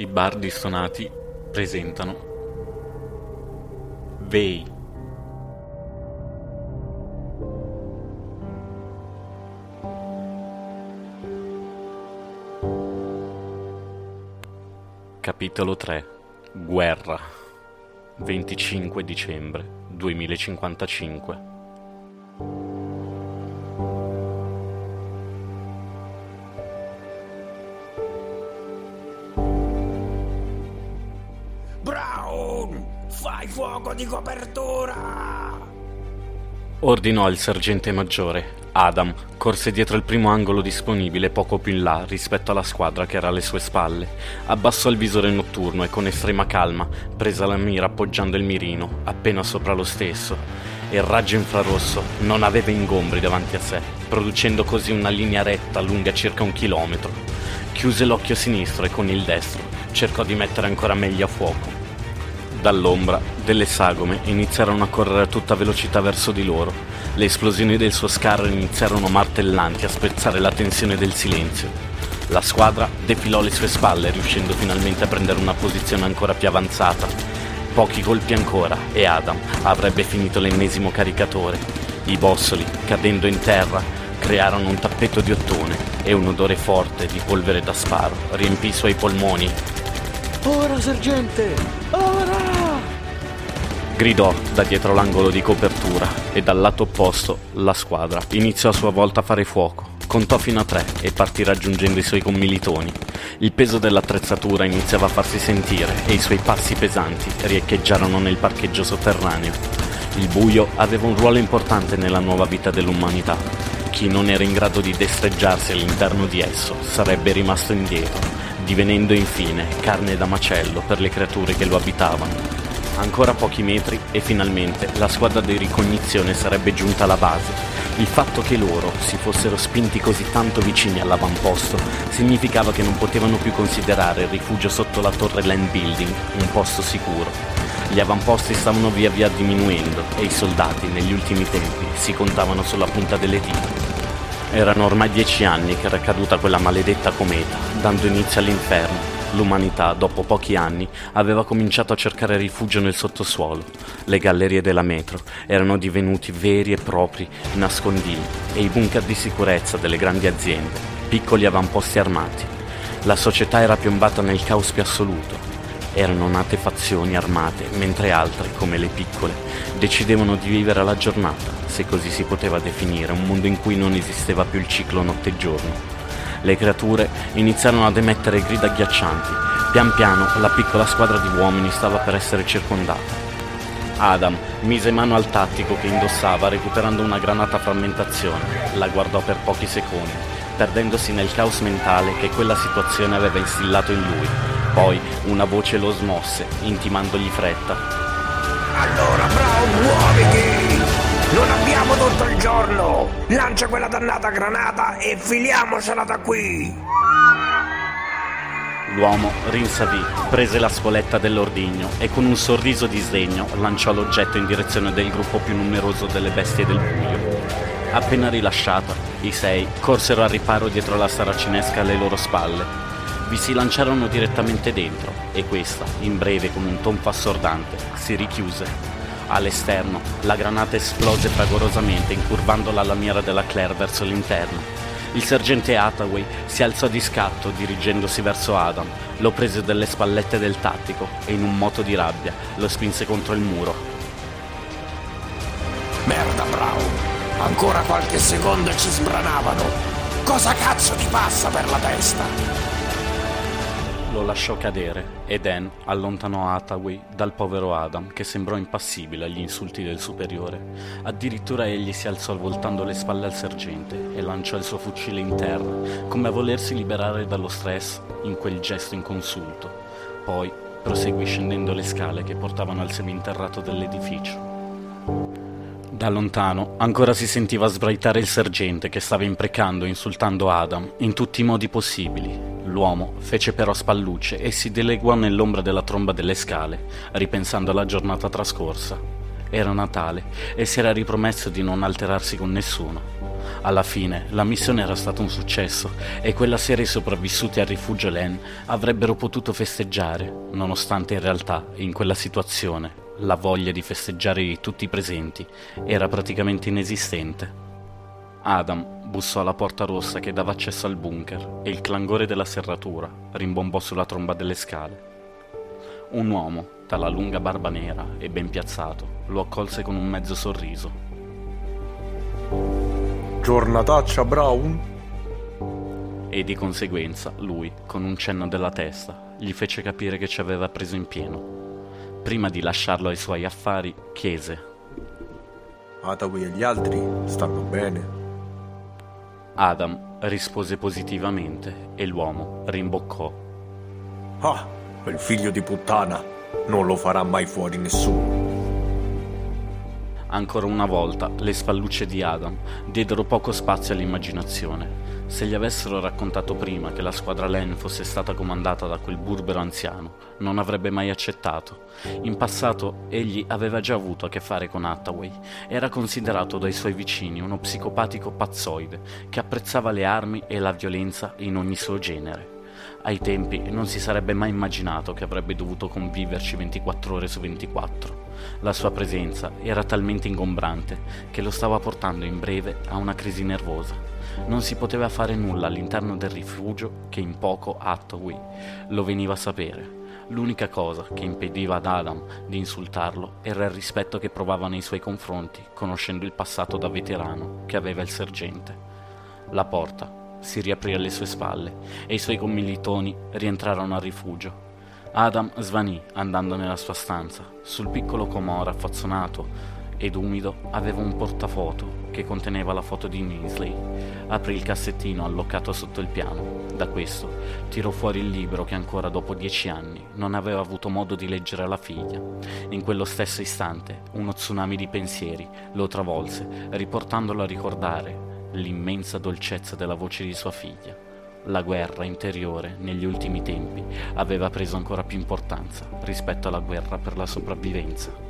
I bardi stonati presentano Vei. Capitolo 3 Guerra. 25 dicembre 2055 Fai fuoco di copertura! Ordinò il sergente maggiore. Adam corse dietro il primo angolo disponibile poco più in là rispetto alla squadra che era alle sue spalle. Abbassò il visore notturno e con estrema calma prese la mira appoggiando il mirino appena sopra lo stesso. Il raggio infrarosso non aveva ingombri davanti a sé, producendo così una linea retta lunga circa un chilometro. Chiuse l'occhio sinistro e con il destro cercò di mettere ancora meglio a fuoco. Dall'ombra, delle sagome iniziarono a correre a tutta velocità verso di loro. Le esplosioni del suo scarro iniziarono martellanti a spezzare la tensione del silenzio. La squadra defilò le sue spalle, riuscendo finalmente a prendere una posizione ancora più avanzata. Pochi colpi ancora e Adam avrebbe finito l'ennesimo caricatore. I bossoli, cadendo in terra, crearono un tappeto di ottone e un odore forte di polvere da sparo riempì i suoi polmoni Ora, sergente! Ora! Gridò da dietro l'angolo di copertura e dal lato opposto la squadra iniziò a sua volta a fare fuoco. Contò fino a tre e partì raggiungendo i suoi commilitoni. Il peso dell'attrezzatura iniziava a farsi sentire e i suoi passi pesanti riecheggiarono nel parcheggio sotterraneo. Il buio aveva un ruolo importante nella nuova vita dell'umanità. Chi non era in grado di destreggiarsi all'interno di esso sarebbe rimasto indietro divenendo infine carne da macello per le creature che lo abitavano. Ancora pochi metri e finalmente la squadra di ricognizione sarebbe giunta alla base. Il fatto che loro si fossero spinti così tanto vicini all'avamposto significava che non potevano più considerare il rifugio sotto la torre Land Building un posto sicuro. Gli avamposti stavano via via diminuendo e i soldati negli ultimi tempi si contavano sulla punta delle dita. Erano ormai dieci anni che era caduta quella maledetta cometa, dando inizio all'inferno. L'umanità, dopo pochi anni, aveva cominciato a cercare rifugio nel sottosuolo. Le gallerie della metro erano divenuti veri e propri nascondigli e i bunker di sicurezza delle grandi aziende, piccoli avamposti armati. La società era piombata nel caos più assoluto erano nate fazioni armate, mentre altre, come le piccole, decidevano di vivere alla giornata, se così si poteva definire, un mondo in cui non esisteva più il ciclo notte e giorno. Le creature iniziarono ad emettere grida agghiaccianti. Pian piano la piccola squadra di uomini stava per essere circondata. Adam mise mano al tattico che indossava recuperando una granata frammentazione. La guardò per pochi secondi, perdendosi nel caos mentale che quella situazione aveva instillato in lui poi una voce lo smosse, intimandogli fretta. Allora, Brown, muoviti! Non abbiamo tutto il giorno! Lancia quella dannata granata e filiamocela da qui! L'uomo rinsavì, prese la spoletta dell'ordigno e con un sorriso di sdegno lanciò l'oggetto in direzione del gruppo più numeroso delle bestie del buio. Appena rilasciata, i sei corsero al riparo dietro la saracinesca alle loro spalle vi si lanciarono direttamente dentro e questa, in breve con un tonfo assordante, si richiuse. All'esterno la granata esplose fragorosamente incurvando la lamiera della Claire verso l'interno. Il sergente Hathaway si alzò di scatto dirigendosi verso Adam, lo prese dalle spallette del tattico e in un moto di rabbia lo spinse contro il muro. Merda Brown, ancora qualche secondo ci sbranavano. Cosa cazzo ti passa per la testa? Lo lasciò cadere e Dan allontanò Hathaway dal povero Adam che sembrò impassibile agli insulti del superiore. Addirittura egli si alzò voltando le spalle al sergente e lanciò il suo fucile in terra, come a volersi liberare dallo stress in quel gesto inconsulto. Poi proseguì scendendo le scale che portavano al seminterrato dell'edificio. Da lontano ancora si sentiva sbraitare il sergente che stava imprecando e insultando Adam in tutti i modi possibili. L'uomo fece però spallucce e si dileguò nell'ombra della tromba delle scale, ripensando alla giornata trascorsa. Era Natale e si era ripromesso di non alterarsi con nessuno. Alla fine la missione era stata un successo e quella sera i sopravvissuti al rifugio Len avrebbero potuto festeggiare, nonostante in realtà in quella situazione la voglia di festeggiare di tutti i presenti era praticamente inesistente. Adam bussò alla porta rossa che dava accesso al bunker e il clangore della serratura rimbombò sulla tromba delle scale. Un uomo, dalla lunga barba nera e ben piazzato, lo accolse con un mezzo sorriso. Giornataccia Brown? E di conseguenza lui, con un cenno della testa, gli fece capire che ci aveva preso in pieno. Prima di lasciarlo ai suoi affari, chiese: Hathaway e gli altri stanno bene? Adam rispose positivamente e l'uomo rimboccò. Ah, quel figlio di puttana non lo farà mai fuori nessuno. Ancora una volta le spallucce di Adam diedero poco spazio all'immaginazione. Se gli avessero raccontato prima che la squadra Len fosse stata comandata da quel burbero anziano, non avrebbe mai accettato. In passato egli aveva già avuto a che fare con Hathaway. Era considerato dai suoi vicini uno psicopatico pazzoide che apprezzava le armi e la violenza in ogni suo genere. Ai tempi non si sarebbe mai immaginato che avrebbe dovuto conviverci 24 ore su 24. La sua presenza era talmente ingombrante che lo stava portando in breve a una crisi nervosa. Non si poteva fare nulla all'interno del rifugio che in poco Hathaway lo veniva a sapere. L'unica cosa che impediva ad Adam di insultarlo era il rispetto che provava nei suoi confronti, conoscendo il passato da veterano che aveva il sergente. La porta si riaprì alle sue spalle e i suoi commilitoni rientrarono al rifugio. Adam svanì andando nella sua stanza. Sul piccolo comò raffazzonato ed umido aveva un portafoto che conteneva la foto di Nisley. Aprì il cassettino allocato sotto il piano. Da questo tirò fuori il libro che ancora dopo dieci anni non aveva avuto modo di leggere alla figlia. In quello stesso istante uno tsunami di pensieri lo travolse, riportandolo a ricordare l'immensa dolcezza della voce di sua figlia. La guerra interiore, negli ultimi tempi, aveva preso ancora più importanza rispetto alla guerra per la sopravvivenza.